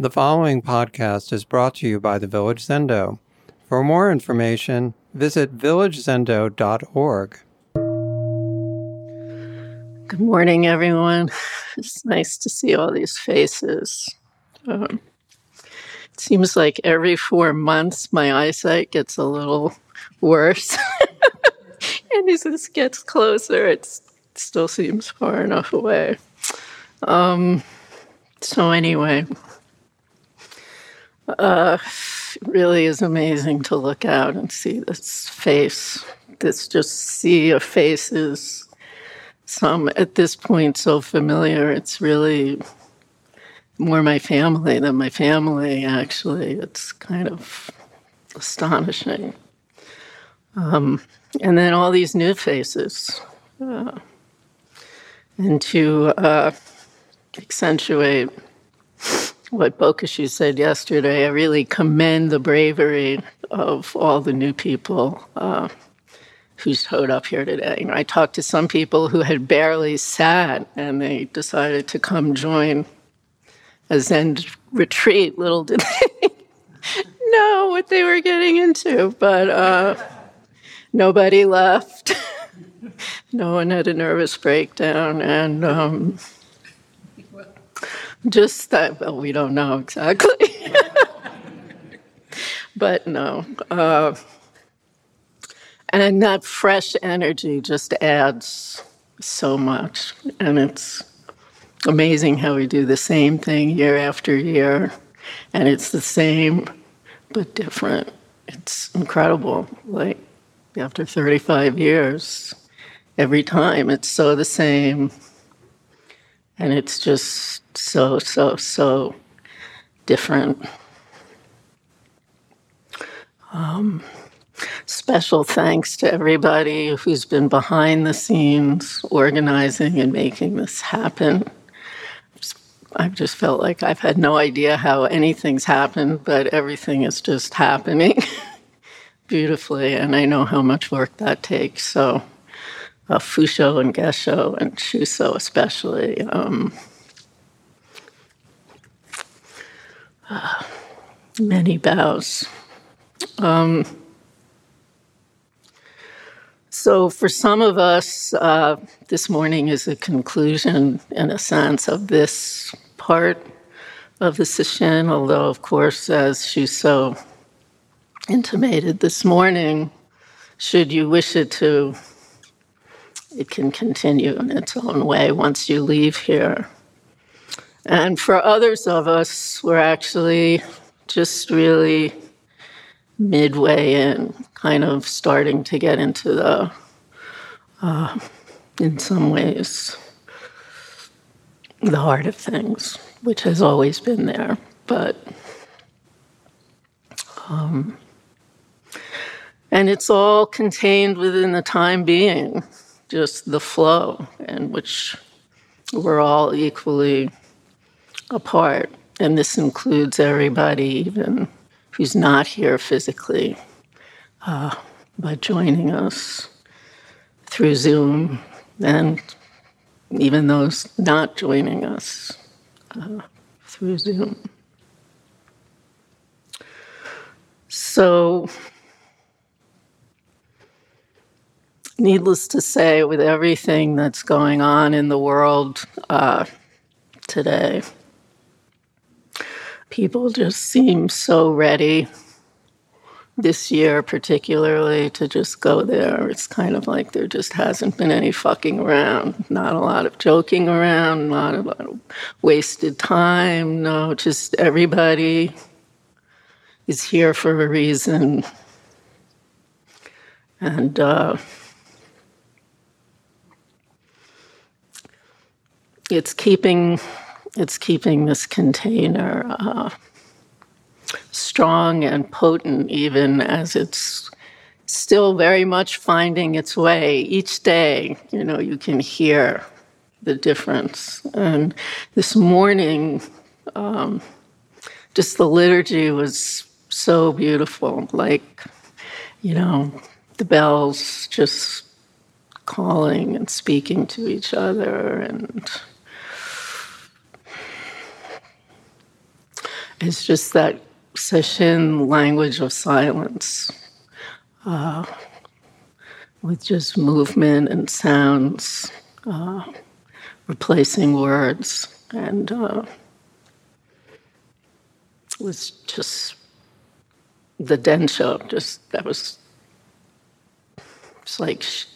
The following podcast is brought to you by the Village Zendo. For more information, visit villagezendo.org. Good morning, everyone. It's nice to see all these faces. Um, it seems like every four months my eyesight gets a little worse. and as this gets closer, it still seems far enough away. Um, so, anyway, uh, really is amazing to look out and see this face, this just sea of faces. Some at this point so familiar, it's really more my family than my family, actually. It's kind of astonishing. Um, and then all these new faces. Uh, and to uh, accentuate what Bokashu said yesterday, I really commend the bravery of all the new people uh, who showed up here today. I talked to some people who had barely sat and they decided to come join a Zen retreat. Little did they know what they were getting into, but uh, nobody left. no one had a nervous breakdown, and um, just that. Well, we don't know exactly, but no. Uh, and that fresh energy just adds so much, and it's amazing how we do the same thing year after year, and it's the same but different. It's incredible. Like after 35 years, every time it's so the same. And it's just so, so, so different. Um, special thanks to everybody who's been behind the scenes organizing and making this happen. I've just felt like I've had no idea how anything's happened, but everything is just happening beautifully, and I know how much work that takes. So, uh, Fusho and Gesho and Shuso especially. Um, uh, many bows. Um, so, for some of us, uh, this morning is a conclusion, in a sense, of this part of the session, although, of course, as Shuso intimated this morning, should you wish it to, it can continue in its own way once you leave here. And for others of us, we're actually just really midway in, kind of starting to get into the, uh, in some ways, the heart of things, which has always been there. But um, and it's all contained within the time being, just the flow, in which we're all equally a part. And this includes everybody, even who's not here physically, uh, but joining us through Zoom, and even those not joining us uh, through Zoom. So, needless to say, with everything that's going on in the world uh, today, people just seem so ready this year, particularly, to just go there. It's kind of like there just hasn't been any fucking around, not a lot of joking around, not a lot of wasted time. No, just everybody is here for a reason. And, uh, it's keeping it's keeping this container uh, strong and potent, even as it's still very much finding its way each day. You know, you can hear the difference. And this morning, um, just the liturgy was so beautiful. Like, you know, the bells just calling and speaking to each other and it's just that session language of silence uh, with just movement and sounds uh, replacing words and uh, was just the densho just that was it's like sh-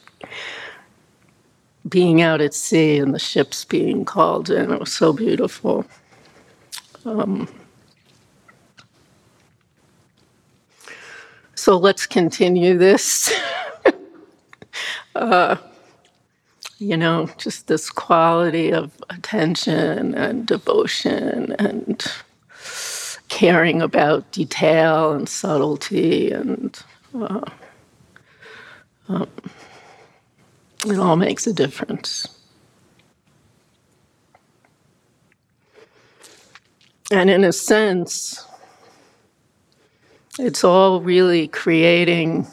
being out at sea and the ships being called in it was so beautiful. Um, so let's continue this uh, you know just this quality of attention and devotion and caring about detail and subtlety and uh, um, it all makes a difference. And in a sense, it's all really creating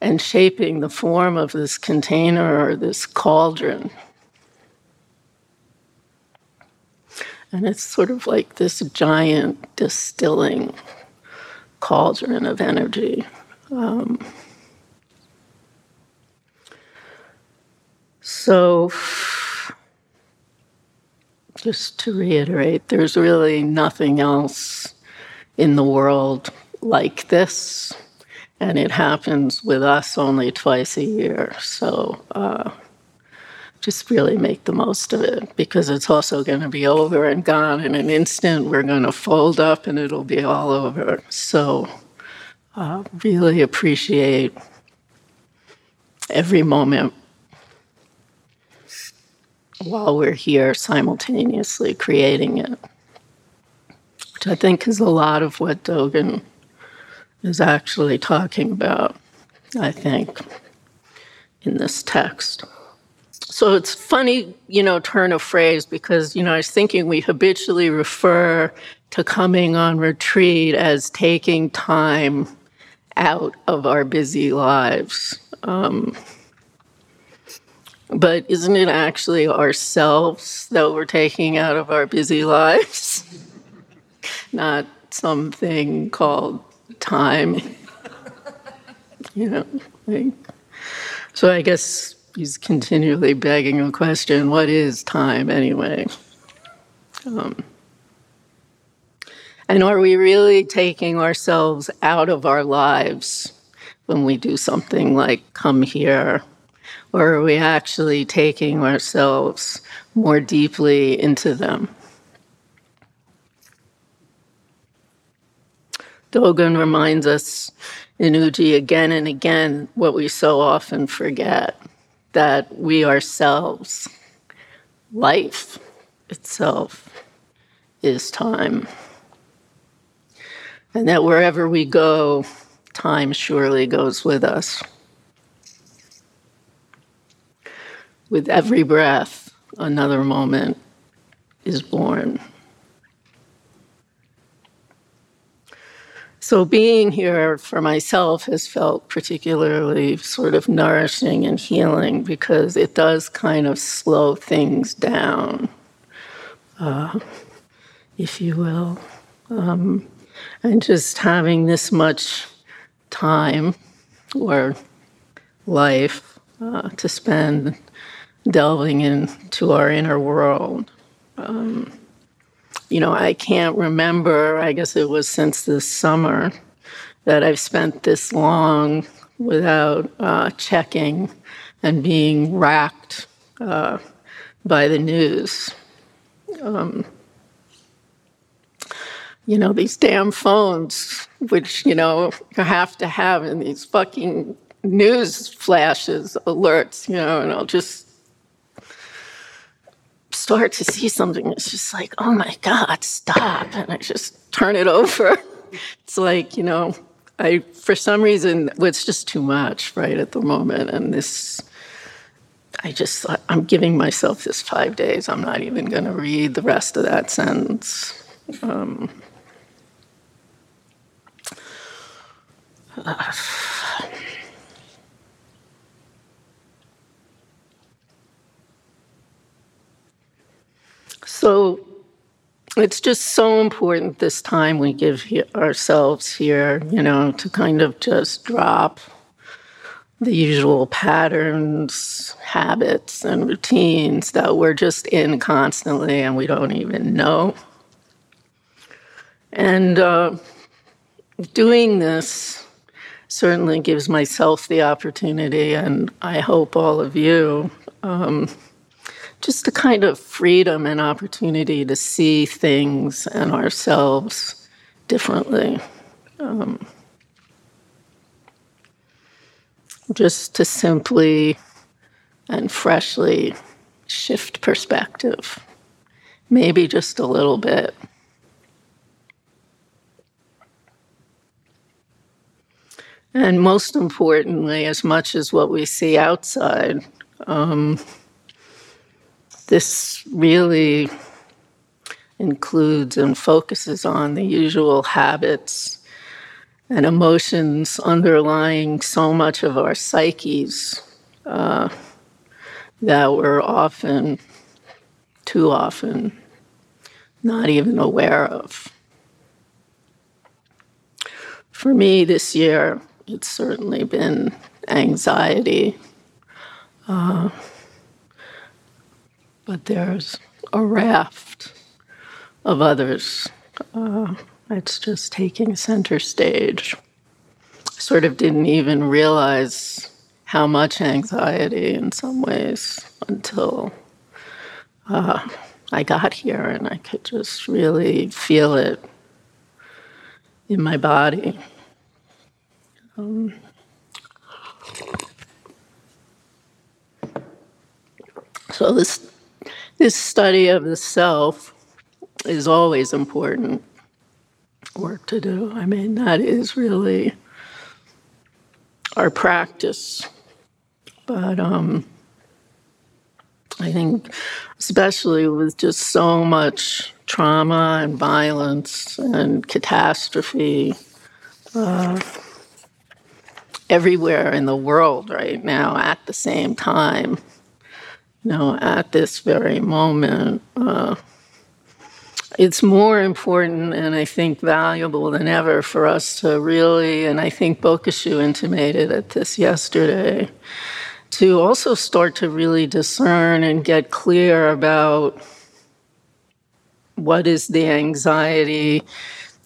and shaping the form of this container or this cauldron And it's sort of like this giant distilling cauldron of energy. Um, so, just to reiterate, there's really nothing else in the world like this, and it happens with us only twice a year. So, uh, just really make the most of it because it's also going to be over and gone in an instant. We're going to fold up and it'll be all over. So, uh, really appreciate every moment while we're here simultaneously creating it, which I think is a lot of what Dogen is actually talking about, I think, in this text. So it's funny, you know, turn of phrase because, you know, I was thinking we habitually refer to coming on retreat as taking time out of our busy lives. Um, but isn't it actually ourselves that we're taking out of our busy lives? Not something called time. you know, like, so I guess he's continually begging a question what is time anyway? Um, and are we really taking ourselves out of our lives when we do something like come here? Or are we actually taking ourselves more deeply into them? Dogen reminds us in Uji again and again what we so often forget that we ourselves, life itself, is time. And that wherever we go, time surely goes with us. With every breath, another moment is born. So, being here for myself has felt particularly sort of nourishing and healing because it does kind of slow things down, uh, if you will. Um, and just having this much time or life uh, to spend delving into our inner world. Um, you know, I can't remember, I guess it was since this summer that I've spent this long without uh, checking and being racked uh, by the news. Um, you know, these damn phones, which, you know, you have to have in these fucking news flashes, alerts, you know, and I'll just start to see something, it's just like, oh my God, stop. And I just turn it over. It's like, you know, I, for some reason, it's just too much right at the moment. And this, I just, I'm giving myself this five days. I'm not even going to read the rest of that sentence. Um, uh, So it's just so important this time we give he- ourselves here, you know, to kind of just drop the usual patterns, habits, and routines that we're just in constantly and we don't even know. And uh, doing this certainly gives myself the opportunity, and I hope all of you, um, just a kind of freedom and opportunity to see things and ourselves differently. Um, just to simply and freshly shift perspective, maybe just a little bit. And most importantly, as much as what we see outside, um, this really includes and focuses on the usual habits and emotions underlying so much of our psyches uh, that we're often, too often, not even aware of. For me this year, it's certainly been anxiety. Uh, but there's a raft of others. Uh, it's just taking center stage. Sort of didn't even realize how much anxiety in some ways until uh, I got here and I could just really feel it in my body. Um, so this this study of the self is always important work to do. I mean, that is really our practice. But um, I think, especially with just so much trauma and violence and catastrophe uh, everywhere in the world right now at the same time, know, at this very moment. Uh, it's more important and I think valuable than ever for us to really, and I think Bokashu intimated at this yesterday, to also start to really discern and get clear about what is the anxiety,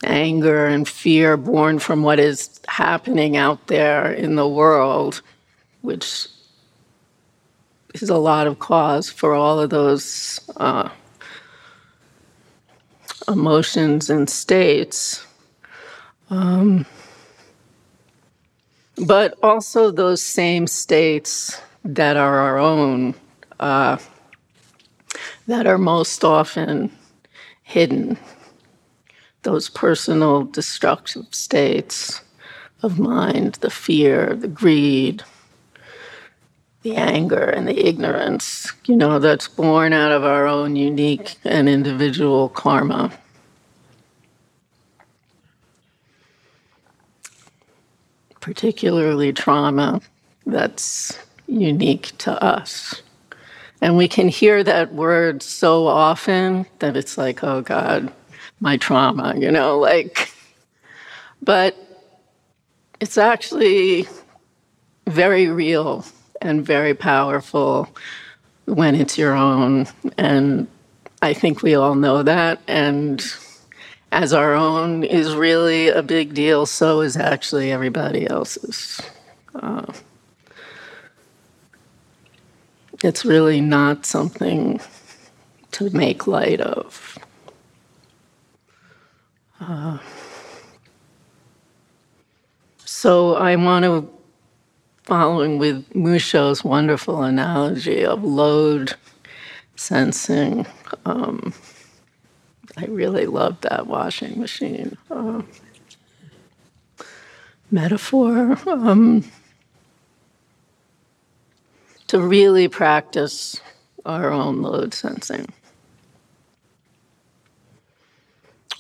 anger, and fear born from what is happening out there in the world, which is a lot of cause for all of those uh, emotions and states. Um, but also those same states that are our own, uh, that are most often hidden, those personal destructive states of mind, the fear, the greed, the anger and the ignorance, you know, that's born out of our own unique and individual karma. Particularly trauma that's unique to us. And we can hear that word so often that it's like, oh God, my trauma, you know, like, but it's actually very real and very powerful when it's your own. And I think we all know that. And as our own is really a big deal, so is actually everybody else's. Uh, it's really not something to make light of. Uh, so I want to following with Musho's wonderful analogy of load sensing. Um, I really love that washing machine uh, metaphor. Um, to really practice our own load sensing,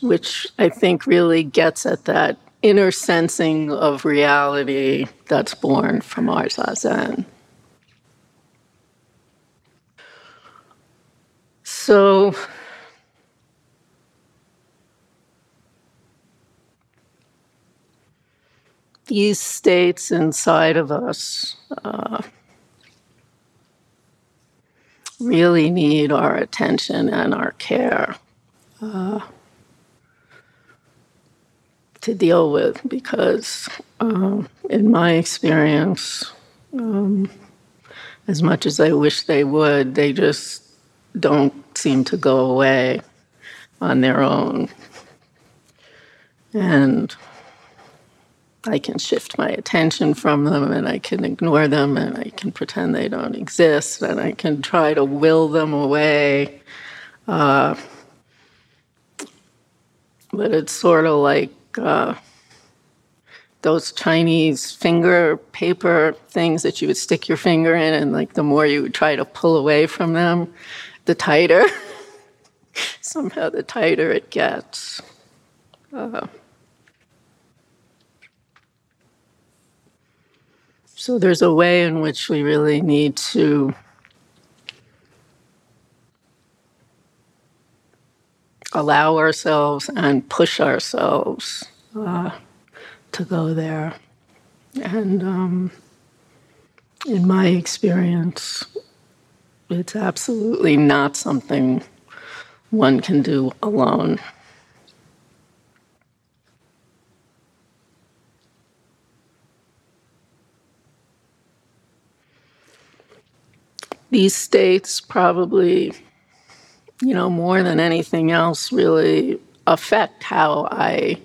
which I think really gets at that inner sensing of reality that's born from our zazen. So, these states inside of us uh, really need our attention and our care. Uh, to deal with because, um, in my experience, um, as much as I wish they would, they just don't seem to go away on their own. And I can shift my attention from them and I can ignore them and I can pretend they don't exist and I can try to will them away. Uh, but it's sort of like uh, those Chinese finger paper things that you would stick your finger in, and like the more you would try to pull away from them, the tighter. Somehow, the tighter it gets. Uh, so, there's a way in which we really need to allow ourselves and push ourselves uh, to go there. And um, in my experience, it's absolutely not something one can do alone. These states probably, you know, more than anything else, really affect how I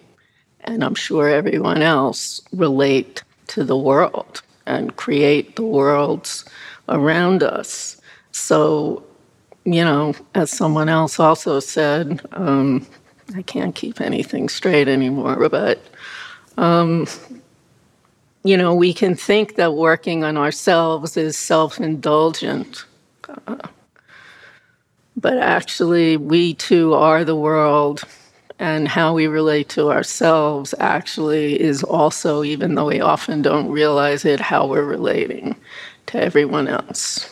and I'm sure everyone else relate to the world and create the worlds around us. So, you know, as someone else also said, um, I can't keep anything straight anymore, but, um, you know, we can think that working on ourselves is self indulgent. Uh, but actually, we too are the world and how we relate to ourselves actually is also, even though we often don't realize it, how we're relating to everyone else.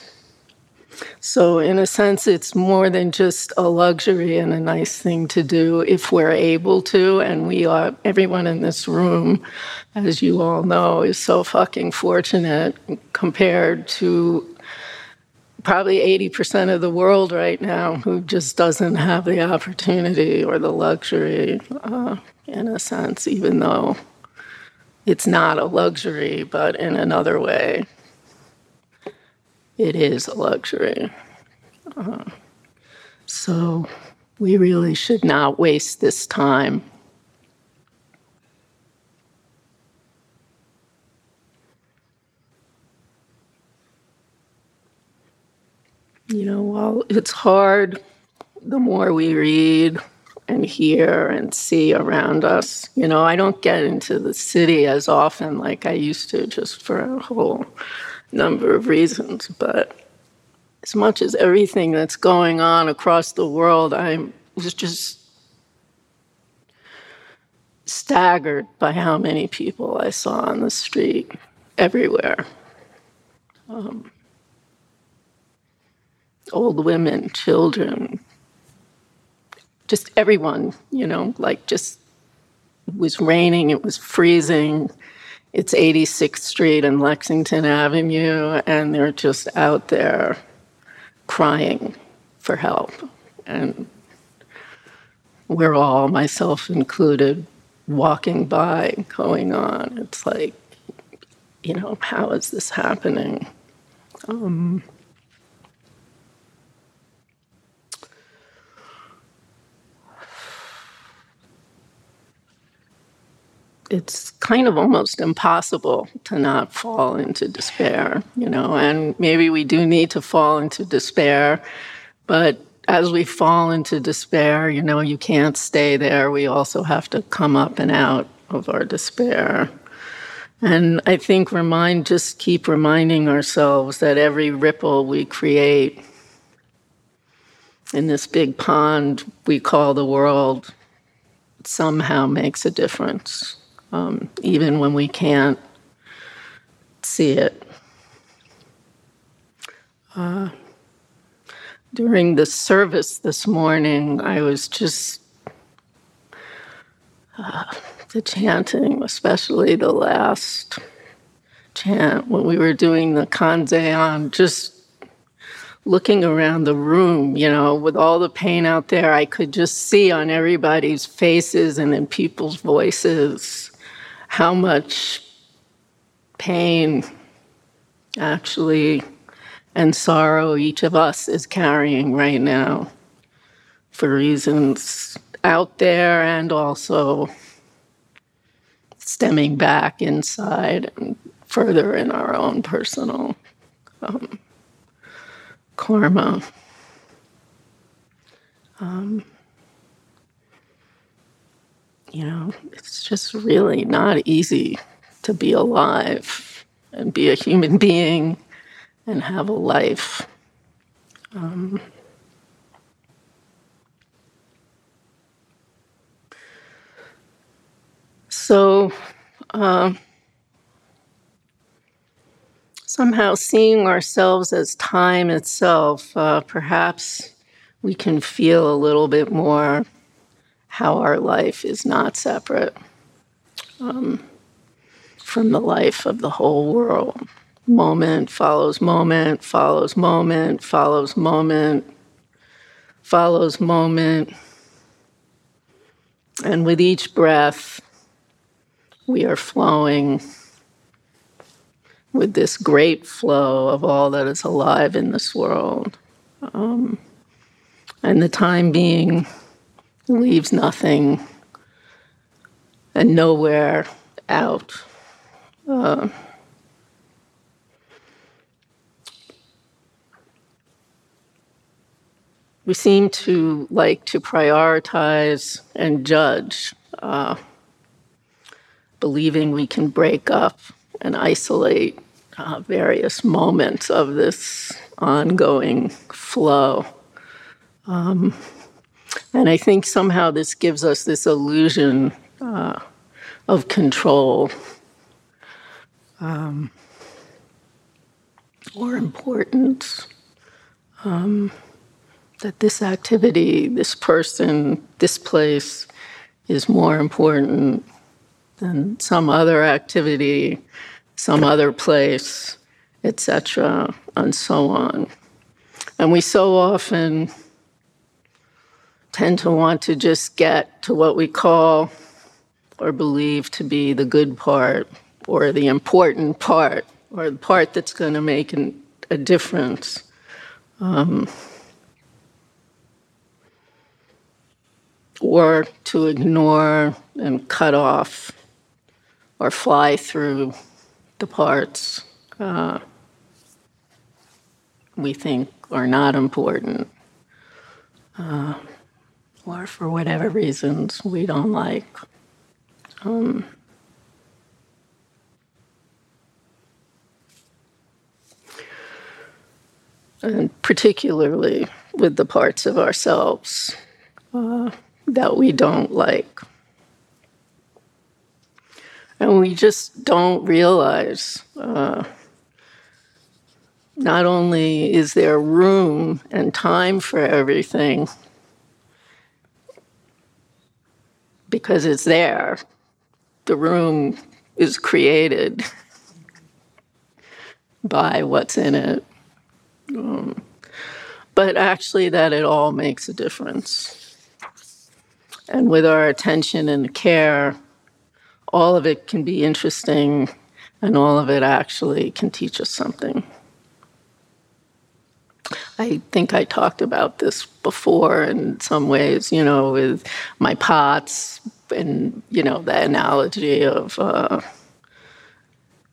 So, in a sense, it's more than just a luxury and a nice thing to do if we're able to. And we are, everyone in this room, as you all know, is so fucking fortunate compared to probably 80% of the world right now who just doesn't have the opportunity or the luxury, uh, in a sense, even though it's not a luxury, but in another way, it is a luxury. Uh, so we really should not waste this time You know, while it's hard, the more we read and hear and see around us, you know, I don't get into the city as often like I used to, just for a whole number of reasons. But as much as everything that's going on across the world, I was just staggered by how many people I saw on the street everywhere. Um, old women, children, just everyone, you know, like just it was raining, it was freezing. It's 86th Street and Lexington Avenue, and they're just out there crying for help. And we're all, myself included, walking by, going on. It's like, you know, how is this happening? Um, it's kind of almost impossible to not fall into despair, you know, and maybe we do need to fall into despair, but as we fall into despair, you know, you can't stay there. We also have to come up and out of our despair. And I think remind just keep reminding ourselves that every ripple we create in this big pond we call the world somehow makes a difference um, even when we can't see it. Uh, during the service this morning, I was just uh, the chanting, especially the last chant when we were doing the Kanzeon, just looking around the room, you know, with all the pain out there, I could just see on everybody's faces and in people's voices how much pain actually and sorrow each of us is carrying right now for reasons out there and also stemming back inside and further in our own personal um, karma. Um, you know, it's just really not easy to be alive and be a human being and have a life. Um, so, uh, somehow seeing ourselves as time itself, uh, perhaps we can feel a little bit more how our life is not separate um, from the life of the whole world. Moment follows moment, follows moment, follows moment, follows moment. And with each breath, we are flowing with this great flow of all that is alive in this world. Um, and the time being leaves nothing and nowhere out. Uh, we seem to like to prioritize and judge, uh, believing we can break up and isolate uh, various moments of this ongoing flow. Um, and I think somehow this gives us this illusion uh, of control um, or importance. Um, that this activity, this person, this place is more important than some other activity some other place, etc., and so on. And we so often tend to want to just get to what we call or believe to be the good part or the important part or the part that's going to make an, a difference. Um, or to ignore and cut off or fly through the parts uh, we think are not important, uh, or for whatever reasons we don't like. Um, and particularly with the parts of ourselves uh, that we don't like. And we just don't realize uh, not only is there room and time for everything because it's there, the room is created by what's in it. Um, but actually, that it all makes a difference. And with our attention and care, all of it can be interesting and all of it actually can teach us something. I think I talked about this before in some ways, you know, with my pots and, you know, the analogy of uh,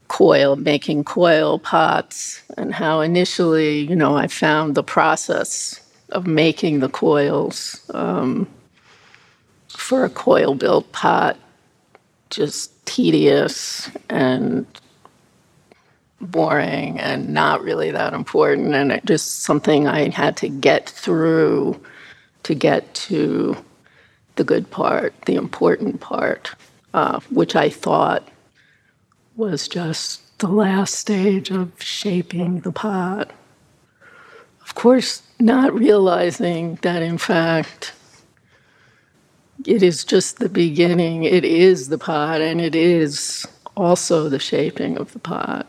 coil, making coil pots, and how initially, you know, I found the process of making the coils um, for a coil built pot just tedious and boring and not really that important and it just something I had to get through to get to the good part, the important part, uh, which I thought was just the last stage of shaping the pot. Of course, not realizing that in fact it is just the beginning. It is the pot, and it is also the shaping of the pot.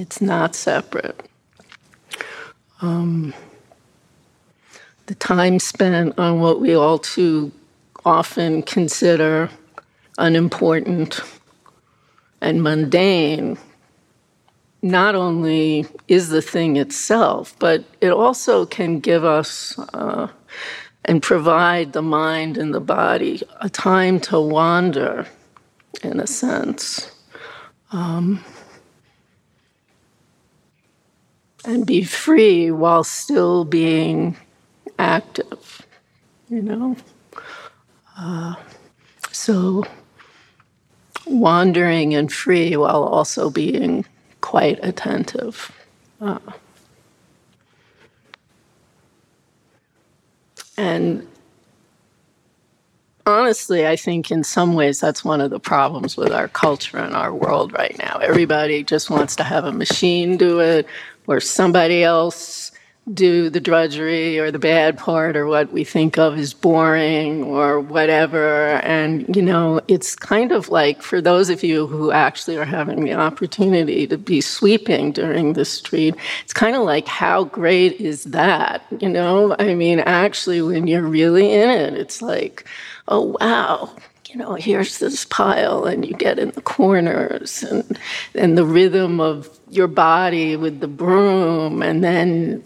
It's not separate. Um, the time spent on what we all too often consider unimportant and mundane not only is the thing itself, but it also can give us uh, and provide the mind and the body a time to wander, in a sense. Um, and be free while still being active, you know? Uh, so, wandering and free while also being quite attentive. Uh, and honestly, I think in some ways that's one of the problems with our culture and our world right now. Everybody just wants to have a machine do it or somebody else do the drudgery or the bad part or what we think of as boring or whatever. And, you know, it's kind of like for those of you who actually are having the opportunity to be sweeping during the street, it's kind of like, how great is that? You know, I mean, actually, when you're really in it, it's like, oh, wow, you know, here's this pile, and you get in the corners, and and the rhythm of your body with the broom, and then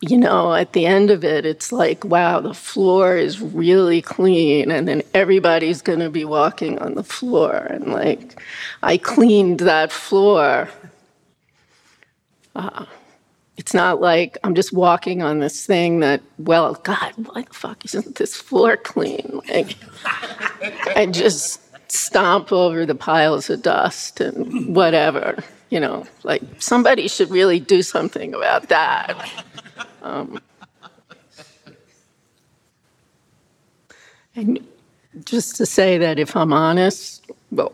you know, at the end of it, it's like, wow, the floor is really clean. And then everybody's going to be walking on the floor. And like, I cleaned that floor. Uh, it's not like I'm just walking on this thing that, well, God, why the fuck isn't this floor clean? Like, I just stomp over the piles of dust and whatever. You know, like somebody should really do something about that. Um, and just to say that if I'm honest,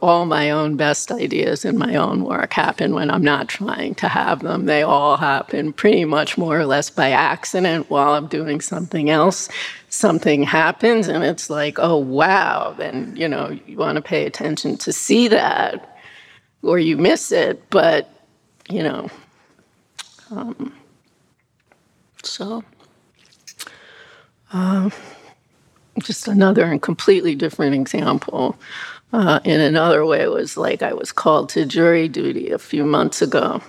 all my own best ideas in my own work happen when I'm not trying to have them. They all happen pretty much more or less by accident while I'm doing something else. Something happens and it's like, oh, wow. Then, you know, you want to pay attention to see that or you miss it. But, you know, um, so, uh, just another and completely different example. Uh, in another way, it was like I was called to jury duty a few months ago.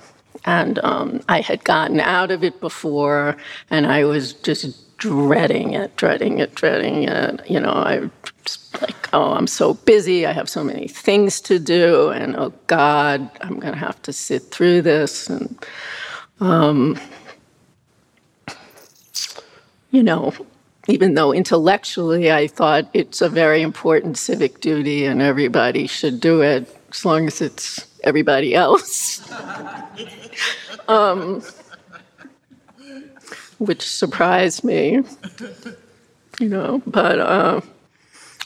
And um, I had gotten out of it before, and I was just dreading it, dreading it, dreading it. You know, I just like, oh, I'm so busy. I have so many things to do, and oh God, I'm going to have to sit through this. And um, you know, even though intellectually I thought it's a very important civic duty and everybody should do it as long as it's everybody else. um, which surprised me, you know, but. Uh,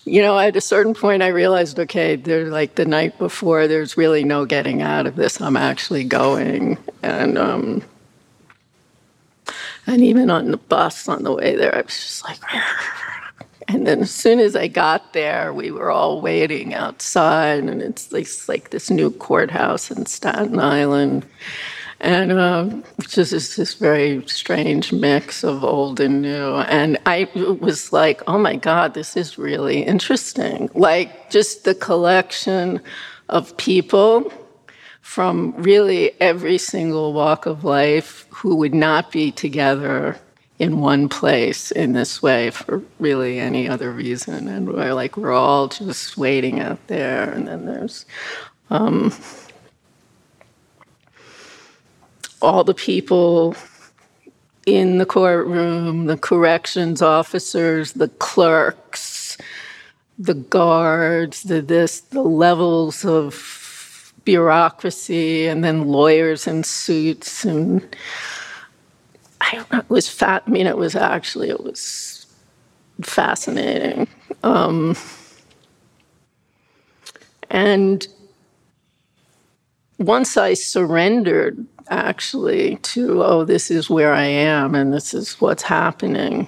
you know, at a certain point, I realized, okay, they're like the night before, there's really no getting out of this. I'm actually going. And um, and even on the bus on the way there, I was just like, and then as soon as I got there, we were all waiting outside, and it's like, this new courthouse in Staten Island. And uh, just this, this very strange mix of old and new. And I was like, oh my God, this is really interesting. Like, just the collection of people from really every single walk of life who would not be together in one place in this way for really any other reason. And we're like, we're all just waiting out there. And then there's um, all the people in the courtroom, the corrections officers, the clerks, the guards, the this, the levels of bureaucracy and then lawyers in suits and I don't know. It was fat. I mean, it was actually it was fascinating. Um, and once I surrendered, actually, to oh, this is where I am, and this is what's happening.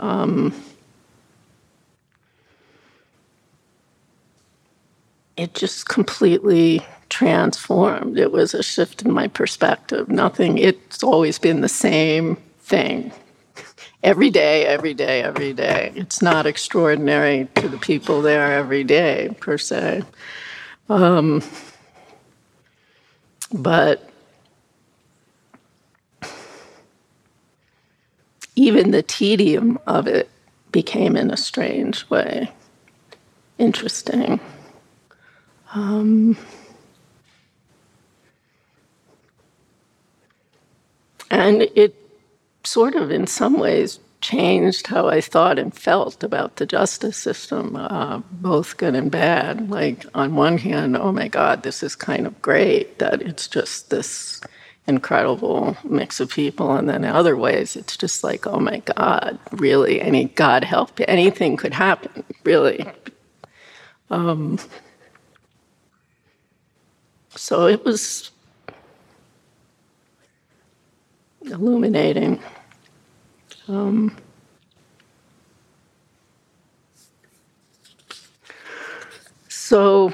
Um, it just completely transformed. It was a shift in my perspective. Nothing, it's always been the same thing. Every day, every day, every day. It's not extraordinary to the people there every day, per se. Um, but even the tedium of it became, in a strange way, interesting. Um, and it sort of, in some ways, changed how I thought and felt about the justice system, uh, both good and bad. Like, on one hand, oh my God, this is kind of great that it's just this incredible mix of people. And then other ways, it's just like, oh my God, really, any God help, anything could happen, really. Um, so it was illuminating. Um, so,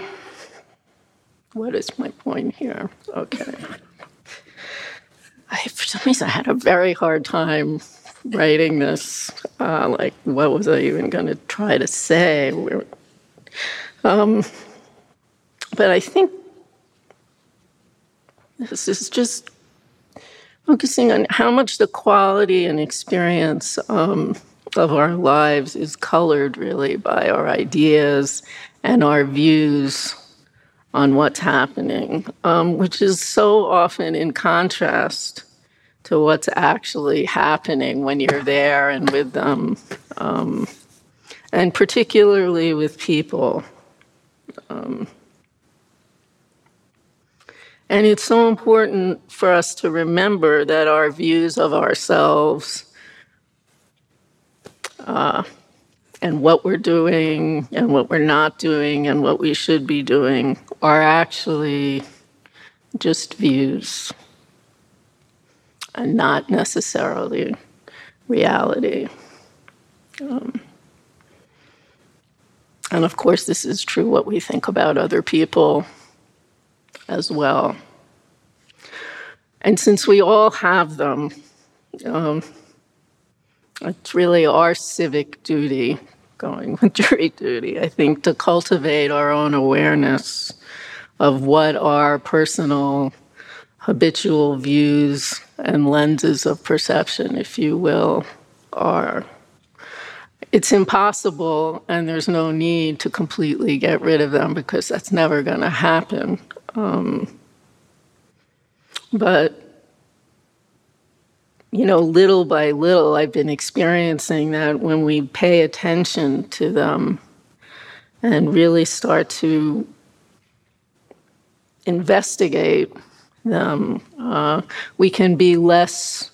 what is my point here? Okay. I, for some reason, I had a very hard time writing this. Uh, like, what was I even going to try to say? Um, but I think this is just focusing on how much the quality and experience um, of our lives is colored really by our ideas and our views on what's happening, um, which is so often in contrast to what's actually happening when you're there and with them, um, and particularly with people. Um, and it's so important for us to remember that our views of ourselves uh, and what we're doing and what we're not doing and what we should be doing are actually just views and not necessarily reality. Um, and of course, this is true what we think about other people as well. And since we all have them, um, it's really our civic duty, going with jury duty, I think, to cultivate our own awareness of what our personal habitual views and lenses of perception, if you will, are. It's impossible, and there's no need to completely get rid of them because that's never going to happen. Um, but you know, little by little, I've been experiencing that when we pay attention to them and really start to investigate them, uh, we can be less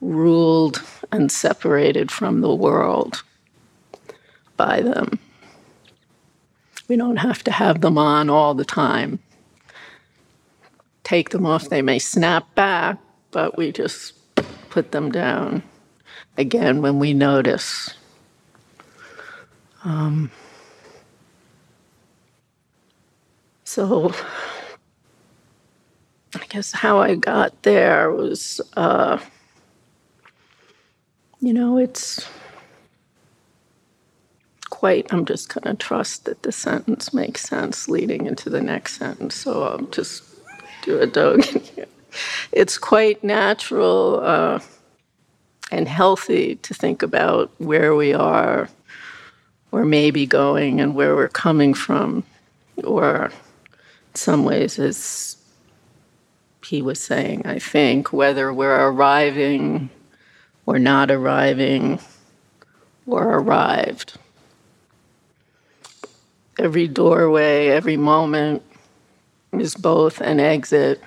ruled and separated from the world by them. We don't have to have them on all the time take them off. They may snap back, but we just put them down again when we notice. Um, so I guess how I got there was, uh, you know, it's quite, I'm just going to trust that the sentence makes sense leading into the next sentence. So I'll just do a here. It's quite natural uh, and healthy to think about where we are, or maybe going, and where we're coming from, or in some ways, as he was saying, I think, whether we're arriving or not arriving or arrived. Every doorway, every moment, is both an exit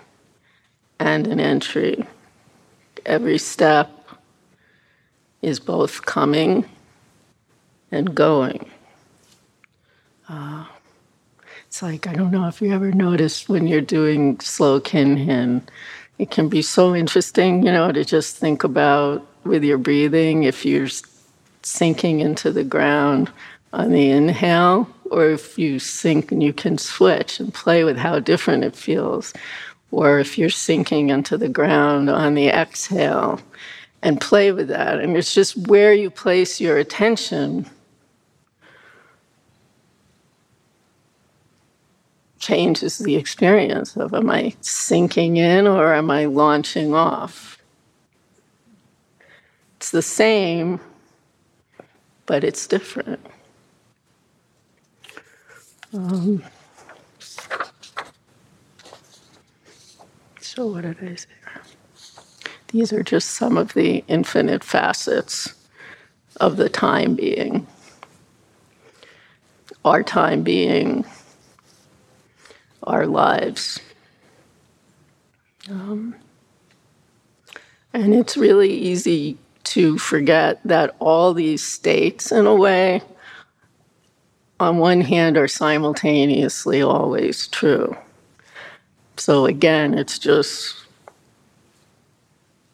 and an entry. Every step is both coming and going. Uh, it's like, I don't know if you ever noticed when you're doing slow kinhin, it can be so interesting, you know, to just think about with your breathing, if you're sinking into the ground on the inhale, or if you sink and you can switch and play with how different it feels, or if you're sinking into the ground on the exhale and play with that. And it's just where you place your attention changes the experience of am I sinking in or am I launching off? It's the same, but it's different. Um, so, what did I say? These are just some of the infinite facets of the time being. Our time being our lives. Um, and it's really easy to forget that all these states, in a way, on one hand, are simultaneously always true. So again, it's just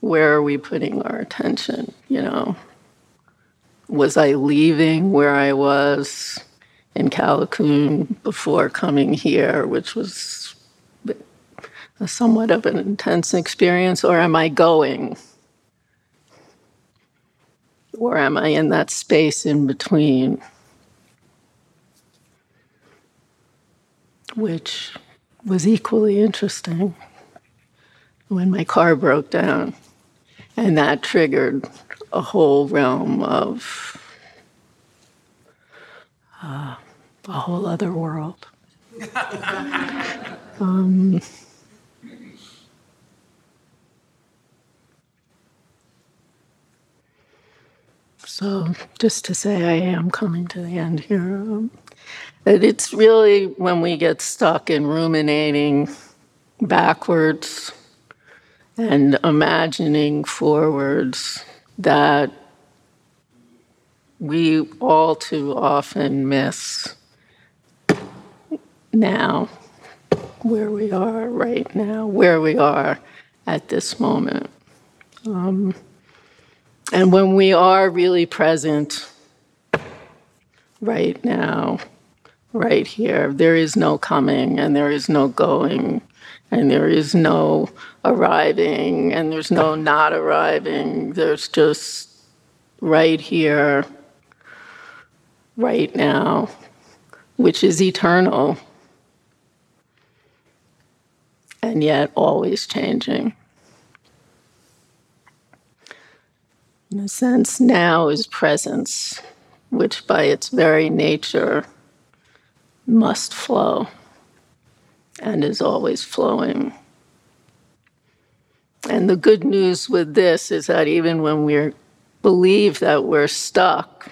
where are we putting our attention? You know, was I leaving where I was in Callicoon before coming here, which was a somewhat of an intense experience, or am I going? Or am I in that space in between? Which was equally interesting when my car broke down. And that triggered a whole realm of uh, a whole other world. um, so, just to say, I am coming to the end here. Um, it's really when we get stuck in ruminating backwards and imagining forwards that we all too often miss now, where we are right now, where we are at this moment. Um, and when we are really present right now, right here, there is no coming and there is no going and there is no arriving and there's no not arriving. There's just right here, right now, which is eternal and yet always changing. In a sense, now is presence, which by its very nature must flow and is always flowing. And the good news with this is that even when we believe that we're stuck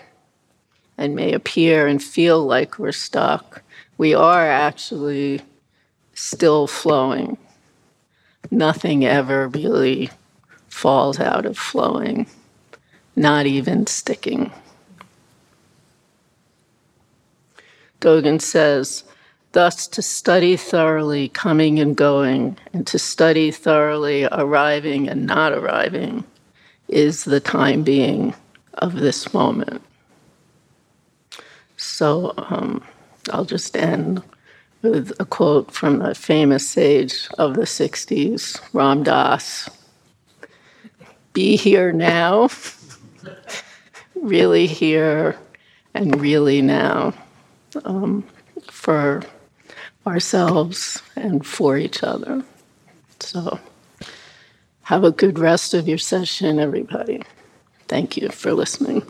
and may appear and feel like we're stuck, we are actually still flowing. Nothing ever really falls out of flowing, not even sticking. Dogen says, Thus, to study thoroughly coming and going, and to study thoroughly arriving and not arriving, is the time being of this moment. So um, I'll just end with a quote from the famous sage of the 60s, Ram Dass Be here now, really here, and really now. Um, for ourselves and for each other. So, have a good rest of your session, everybody. Thank you for listening.